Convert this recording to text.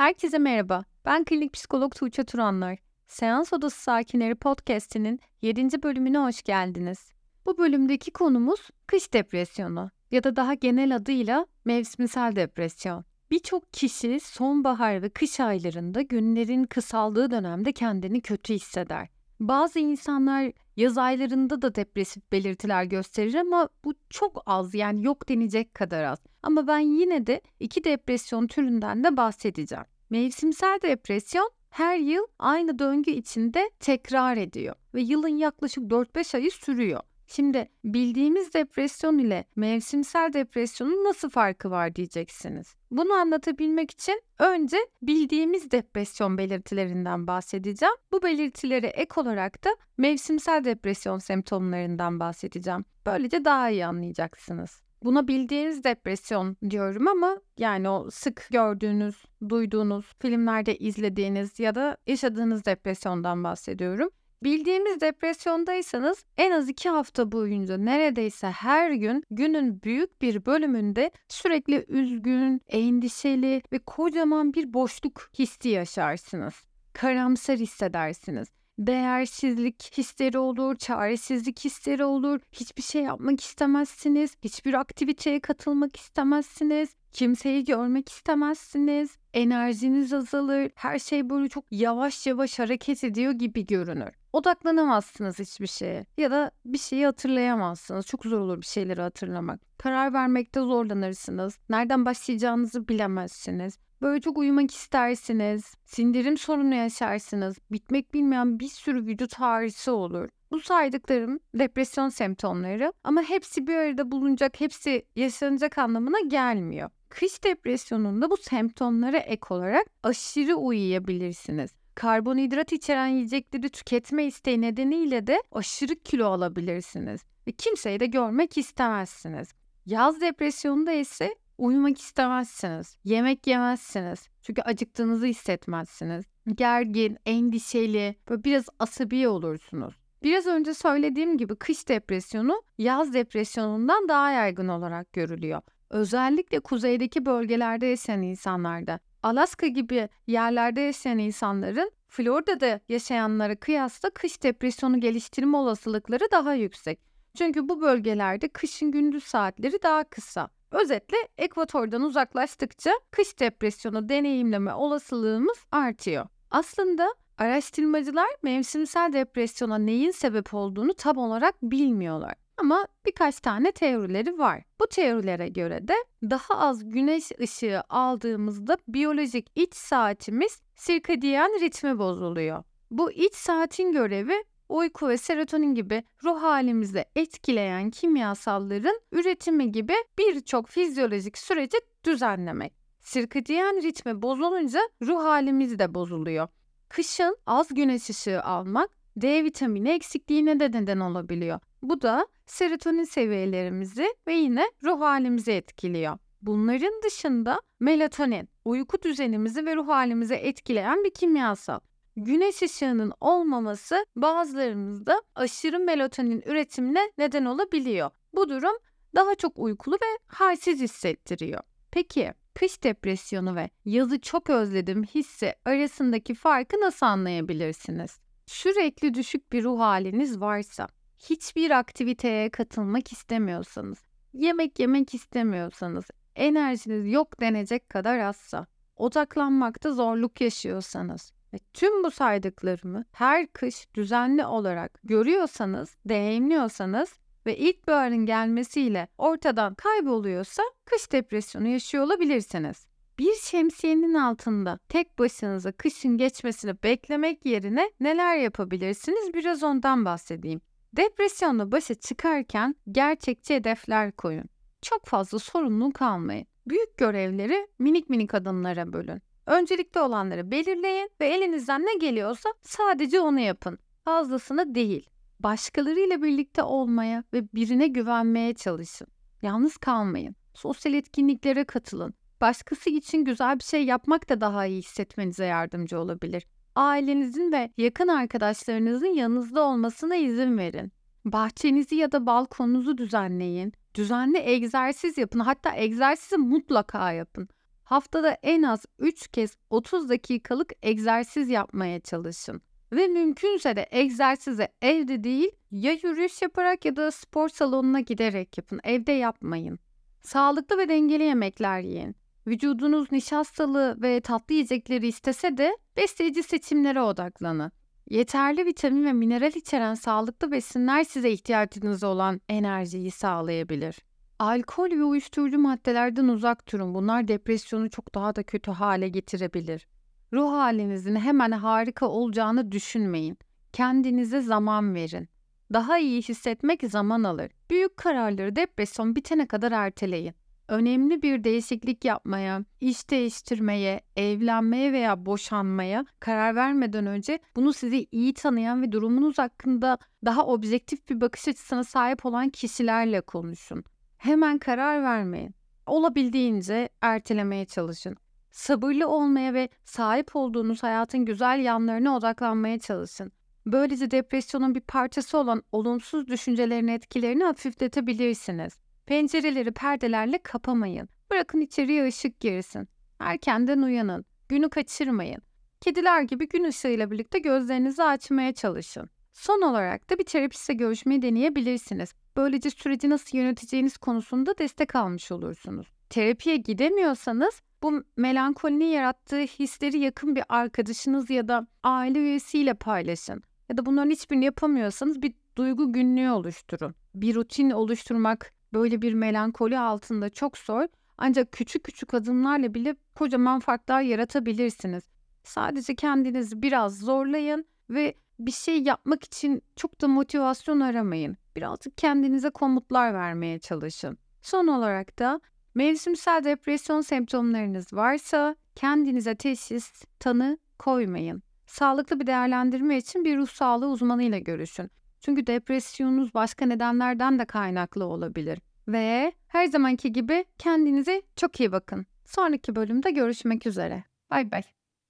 Herkese merhaba. Ben klinik psikolog Tuğçe Turanlar. Seans Odası Sakinleri podcast'inin 7. bölümüne hoş geldiniz. Bu bölümdeki konumuz kış depresyonu ya da daha genel adıyla mevsimsel depresyon. Birçok kişi sonbahar ve kış aylarında günlerin kısaldığı dönemde kendini kötü hisseder. Bazı insanlar yaz aylarında da depresif belirtiler gösterir ama bu çok az yani yok denecek kadar az. Ama ben yine de iki depresyon türünden de bahsedeceğim. Mevsimsel depresyon her yıl aynı döngü içinde tekrar ediyor ve yılın yaklaşık 4-5 ayı sürüyor. Şimdi bildiğimiz depresyon ile mevsimsel depresyonun nasıl farkı var diyeceksiniz. Bunu anlatabilmek için önce bildiğimiz depresyon belirtilerinden bahsedeceğim. Bu belirtilere ek olarak da mevsimsel depresyon semptomlarından bahsedeceğim. Böylece daha iyi anlayacaksınız. Buna bildiğiniz depresyon diyorum ama yani o sık gördüğünüz, duyduğunuz, filmlerde izlediğiniz ya da yaşadığınız depresyondan bahsediyorum. Bildiğimiz depresyondaysanız en az iki hafta boyunca neredeyse her gün günün büyük bir bölümünde sürekli üzgün, endişeli ve kocaman bir boşluk hissi yaşarsınız. Karamsar hissedersiniz değersizlik hisleri olur, çaresizlik hisleri olur. Hiçbir şey yapmak istemezsiniz, hiçbir aktiviteye katılmak istemezsiniz, kimseyi görmek istemezsiniz. Enerjiniz azalır, her şey böyle çok yavaş yavaş hareket ediyor gibi görünür. Odaklanamazsınız hiçbir şeye ya da bir şeyi hatırlayamazsınız. Çok zor olur bir şeyleri hatırlamak. Karar vermekte zorlanırsınız. Nereden başlayacağınızı bilemezsiniz. Böyle çok uyumak istersiniz. Sindirim sorunu yaşarsınız. Bitmek bilmeyen bir sürü vücut ağrısı olur. Bu saydıklarım depresyon semptomları ama hepsi bir arada bulunacak, hepsi yaşanacak anlamına gelmiyor. Kış depresyonunda bu semptomlara ek olarak aşırı uyuyabilirsiniz. Karbonhidrat içeren yiyecekleri tüketme isteği nedeniyle de aşırı kilo alabilirsiniz ve kimseyi de görmek istemezsiniz. Yaz depresyonunda ise Uyumak istemezsiniz. Yemek yemezsiniz. Çünkü acıktığınızı hissetmezsiniz. Gergin, endişeli, böyle biraz asabi olursunuz. Biraz önce söylediğim gibi kış depresyonu yaz depresyonundan daha yaygın olarak görülüyor. Özellikle kuzeydeki bölgelerde yaşayan insanlarda. Alaska gibi yerlerde yaşayan insanların Florida'da yaşayanlara kıyasla kış depresyonu geliştirme olasılıkları daha yüksek. Çünkü bu bölgelerde kışın gündüz saatleri daha kısa. Özetle ekvatordan uzaklaştıkça kış depresyonu deneyimleme olasılığımız artıyor. Aslında araştırmacılar mevsimsel depresyona neyin sebep olduğunu tam olarak bilmiyorlar. Ama birkaç tane teorileri var. Bu teorilere göre de daha az güneş ışığı aldığımızda biyolojik iç saatimiz sirkadiyen ritmi bozuluyor. Bu iç saatin görevi uyku ve serotonin gibi ruh halimizi etkileyen kimyasalların üretimi gibi birçok fizyolojik süreci düzenlemek. Sirkadiyen ritmi bozulunca ruh halimiz de bozuluyor. Kışın az güneş ışığı almak D vitamini eksikliğine de neden olabiliyor. Bu da serotonin seviyelerimizi ve yine ruh halimizi etkiliyor. Bunların dışında melatonin uyku düzenimizi ve ruh halimizi etkileyen bir kimyasal. Güneş ışığının olmaması bazılarımızda aşırı melatonin üretimine neden olabiliyor. Bu durum daha çok uykulu ve halsiz hissettiriyor. Peki kış depresyonu ve yazı çok özledim hissi arasındaki farkı nasıl anlayabilirsiniz? Sürekli düşük bir ruh haliniz varsa, hiçbir aktiviteye katılmak istemiyorsanız, yemek yemek istemiyorsanız, enerjiniz yok denecek kadar azsa, odaklanmakta zorluk yaşıyorsanız, ve tüm bu saydıklarımı her kış düzenli olarak görüyorsanız, deneyimliyorsanız ve ilkbaharın gelmesiyle ortadan kayboluyorsa kış depresyonu yaşıyor olabilirsiniz. Bir şemsiyenin altında tek başınıza kışın geçmesini beklemek yerine neler yapabilirsiniz biraz ondan bahsedeyim. Depresyonla başa çıkarken gerçekçi hedefler koyun. Çok fazla sorumluluk almayın. Büyük görevleri minik minik adımlara bölün. Öncelikli olanları belirleyin ve elinizden ne geliyorsa sadece onu yapın. Fazlasını değil. Başkalarıyla birlikte olmaya ve birine güvenmeye çalışın. Yalnız kalmayın. Sosyal etkinliklere katılın. Başkası için güzel bir şey yapmak da daha iyi hissetmenize yardımcı olabilir. Ailenizin ve yakın arkadaşlarınızın yanınızda olmasına izin verin. Bahçenizi ya da balkonunuzu düzenleyin. Düzenli egzersiz yapın. Hatta egzersizi mutlaka yapın haftada en az 3 kez 30 dakikalık egzersiz yapmaya çalışın. Ve mümkünse de egzersizi evde değil ya yürüyüş yaparak ya da spor salonuna giderek yapın. Evde yapmayın. Sağlıklı ve dengeli yemekler yiyin. Vücudunuz nişastalı ve tatlı yiyecekleri istese de besleyici seçimlere odaklanın. Yeterli vitamin ve mineral içeren sağlıklı besinler size ihtiyacınız olan enerjiyi sağlayabilir. Alkol ve uyuşturucu maddelerden uzak durun. Bunlar depresyonu çok daha da kötü hale getirebilir. Ruh halinizin hemen harika olacağını düşünmeyin. Kendinize zaman verin. Daha iyi hissetmek zaman alır. Büyük kararları depresyon bitene kadar erteleyin. Önemli bir değişiklik yapmaya, iş değiştirmeye, evlenmeye veya boşanmaya karar vermeden önce bunu sizi iyi tanıyan ve durumunuz hakkında daha objektif bir bakış açısına sahip olan kişilerle konuşun. Hemen karar vermeyin. Olabildiğince ertelemeye çalışın. Sabırlı olmaya ve sahip olduğunuz hayatın güzel yanlarına odaklanmaya çalışın. Böylece depresyonun bir parçası olan olumsuz düşüncelerin etkilerini hafifletebilirsiniz. Pencereleri perdelerle kapamayın. Bırakın içeriye ışık girsin. Erkenden uyanın. Günü kaçırmayın. Kediler gibi gün ışığıyla birlikte gözlerinizi açmaya çalışın. Son olarak da bir terapistle görüşmeyi deneyebilirsiniz. Böylece süreci nasıl yöneteceğiniz konusunda destek almış olursunuz. Terapiye gidemiyorsanız bu melankolinin yarattığı hisleri yakın bir arkadaşınız ya da aile üyesiyle paylaşın. Ya da bunların hiçbirini yapamıyorsanız bir duygu günlüğü oluşturun. Bir rutin oluşturmak böyle bir melankoli altında çok zor. Ancak küçük küçük adımlarla bile kocaman farklar yaratabilirsiniz. Sadece kendinizi biraz zorlayın ve bir şey yapmak için çok da motivasyon aramayın. Birazcık kendinize komutlar vermeye çalışın. Son olarak da mevsimsel depresyon semptomlarınız varsa kendinize teşhis, tanı koymayın. Sağlıklı bir değerlendirme için bir ruh sağlığı uzmanıyla görüşün. Çünkü depresyonunuz başka nedenlerden de kaynaklı olabilir. Ve her zamanki gibi kendinize çok iyi bakın. Sonraki bölümde görüşmek üzere. Bay bay.